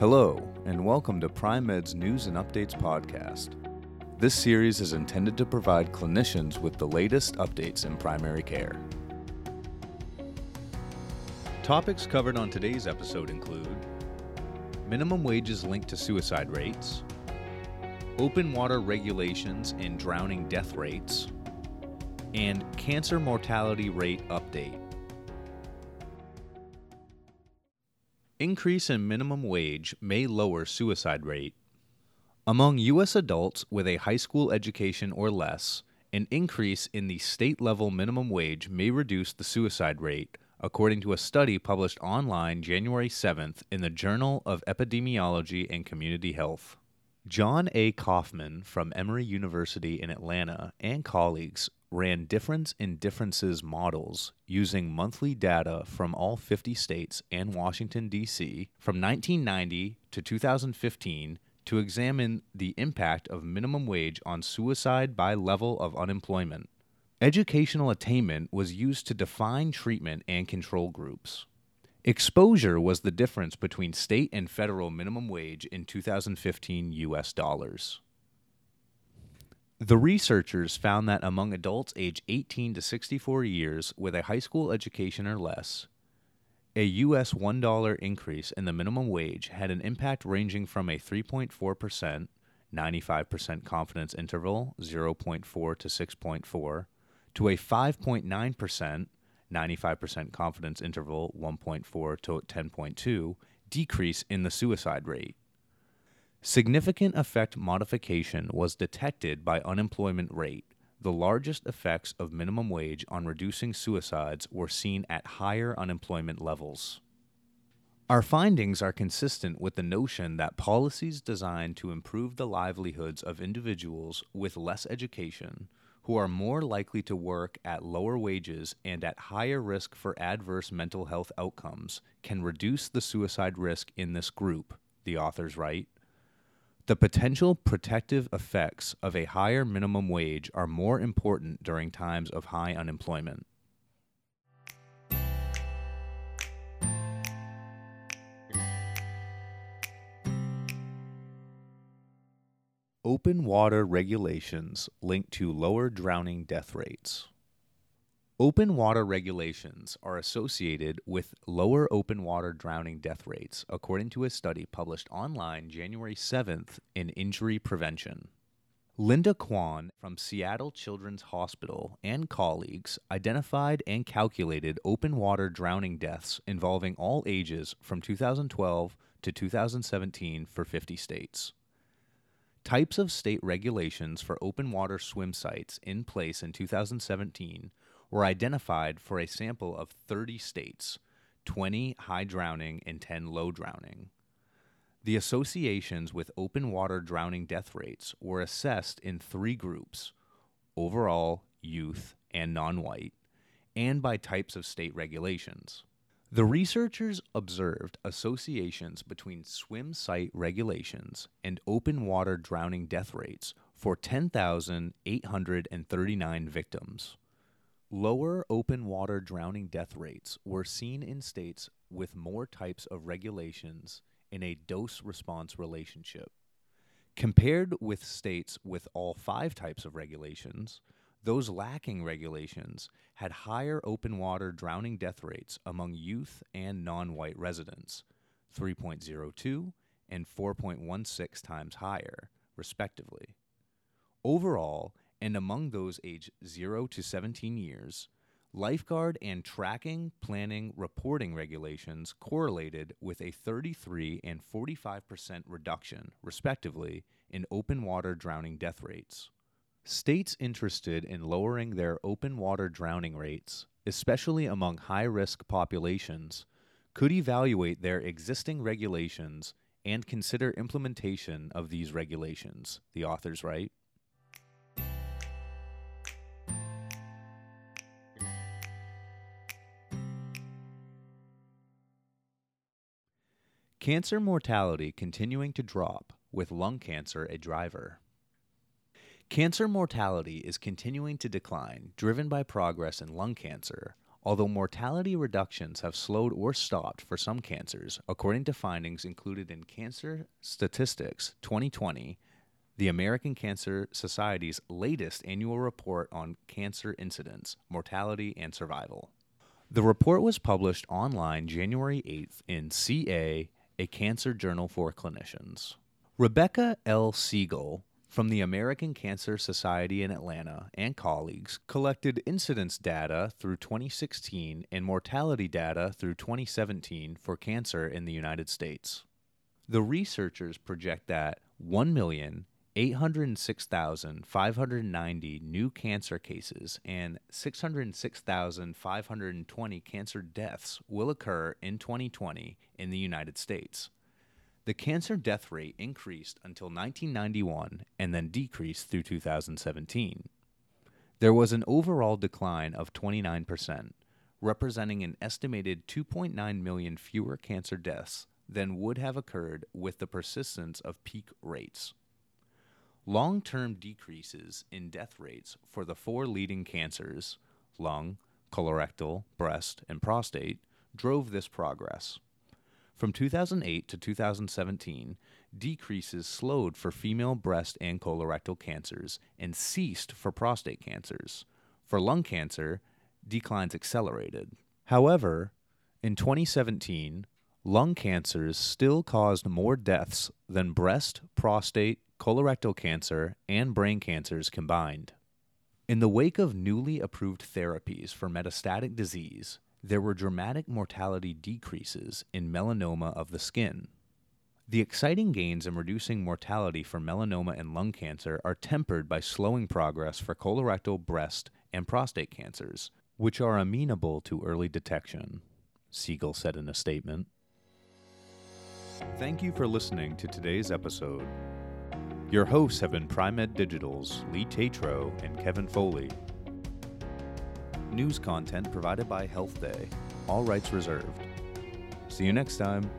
Hello, and welcome to Pri-Med's News and Updates podcast. This series is intended to provide clinicians with the latest updates in primary care. Topics covered on today's episode include minimum wages linked to suicide rates, open water regulations and drowning death rates, and cancer mortality rate update. Increase in minimum wage may lower suicide rate. Among U.S. adults with a high school education or less, an increase in the state level minimum wage may reduce the suicide rate, according to a study published online January 7th in the Journal of Epidemiology and Community Health. John A. Kaufman from Emory University in Atlanta and colleagues ran difference in differences models using monthly data from all 50 states and Washington, D.C. from 1990 to 2015 to examine the impact of minimum wage on suicide by level of unemployment. Educational attainment was used to define treatment and control groups. Exposure was the difference between state and federal minimum wage in 2015 US dollars. The researchers found that among adults aged 18 to 64 years with a high school education or less, a US $1 increase in the minimum wage had an impact ranging from a 3.4%, 95% confidence interval, 0.4 to 6.4, to a 5.9%, 95% confidence interval 1.4 to 10.2 decrease in the suicide rate. Significant effect modification was detected by unemployment rate. The largest effects of minimum wage on reducing suicides were seen at higher unemployment levels. Our findings are consistent with the notion that policies designed to improve the livelihoods of individuals with less education who are more likely to work at lower wages and at higher risk for adverse mental health outcomes can reduce the suicide risk in this group, the authors write. The potential protective effects of a higher minimum wage are more important during times of high unemployment. Open water regulations linked to lower drowning death rates. Open water regulations are associated with lower open water drowning death rates, according to a study published online January 7th in Injury Prevention. Linda Kwan from Seattle Children's Hospital and colleagues identified and calculated open water drowning deaths involving all ages from 2012 to 2017 for 50 states. Types of state regulations for open water swim sites in place in 2017 were identified for a sample of 30 states 20 high drowning and 10 low drowning. The associations with open water drowning death rates were assessed in three groups overall, youth, and non white, and by types of state regulations. The researchers observed associations between swim site regulations and open water drowning death rates for 10,839 victims. Lower open water drowning death rates were seen in states with more types of regulations in a dose response relationship. Compared with states with all five types of regulations, those lacking regulations had higher open water drowning death rates among youth and non white residents, 3.02 and 4.16 times higher, respectively. Overall, and among those aged 0 to 17 years, lifeguard and tracking, planning, reporting regulations correlated with a 33 and 45% reduction, respectively, in open water drowning death rates. States interested in lowering their open water drowning rates, especially among high risk populations, could evaluate their existing regulations and consider implementation of these regulations, the authors write. Cancer mortality continuing to drop, with lung cancer a driver. Cancer mortality is continuing to decline, driven by progress in lung cancer, although mortality reductions have slowed or stopped for some cancers, according to findings included in Cancer Statistics 2020, the American Cancer Society's latest annual report on cancer incidence, mortality, and survival. The report was published online January 8th in CA, a cancer journal for clinicians. Rebecca L. Siegel from the American Cancer Society in Atlanta and colleagues collected incidence data through 2016 and mortality data through 2017 for cancer in the United States. The researchers project that 1,806,590 new cancer cases and 606,520 cancer deaths will occur in 2020 in the United States. The cancer death rate increased until 1991 and then decreased through 2017. There was an overall decline of 29%, representing an estimated 2.9 million fewer cancer deaths than would have occurred with the persistence of peak rates. Long term decreases in death rates for the four leading cancers lung, colorectal, breast, and prostate drove this progress. From 2008 to 2017, decreases slowed for female breast and colorectal cancers and ceased for prostate cancers. For lung cancer, declines accelerated. However, in 2017, lung cancers still caused more deaths than breast, prostate, colorectal cancer, and brain cancers combined. In the wake of newly approved therapies for metastatic disease, there were dramatic mortality decreases in melanoma of the skin. The exciting gains in reducing mortality for melanoma and lung cancer are tempered by slowing progress for colorectal, breast, and prostate cancers, which are amenable to early detection, Siegel said in a statement. Thank you for listening to today's episode. Your hosts have been Pri-Med Digital's Lee Tatro and Kevin Foley. News content provided by Health Day. All rights reserved. See you next time.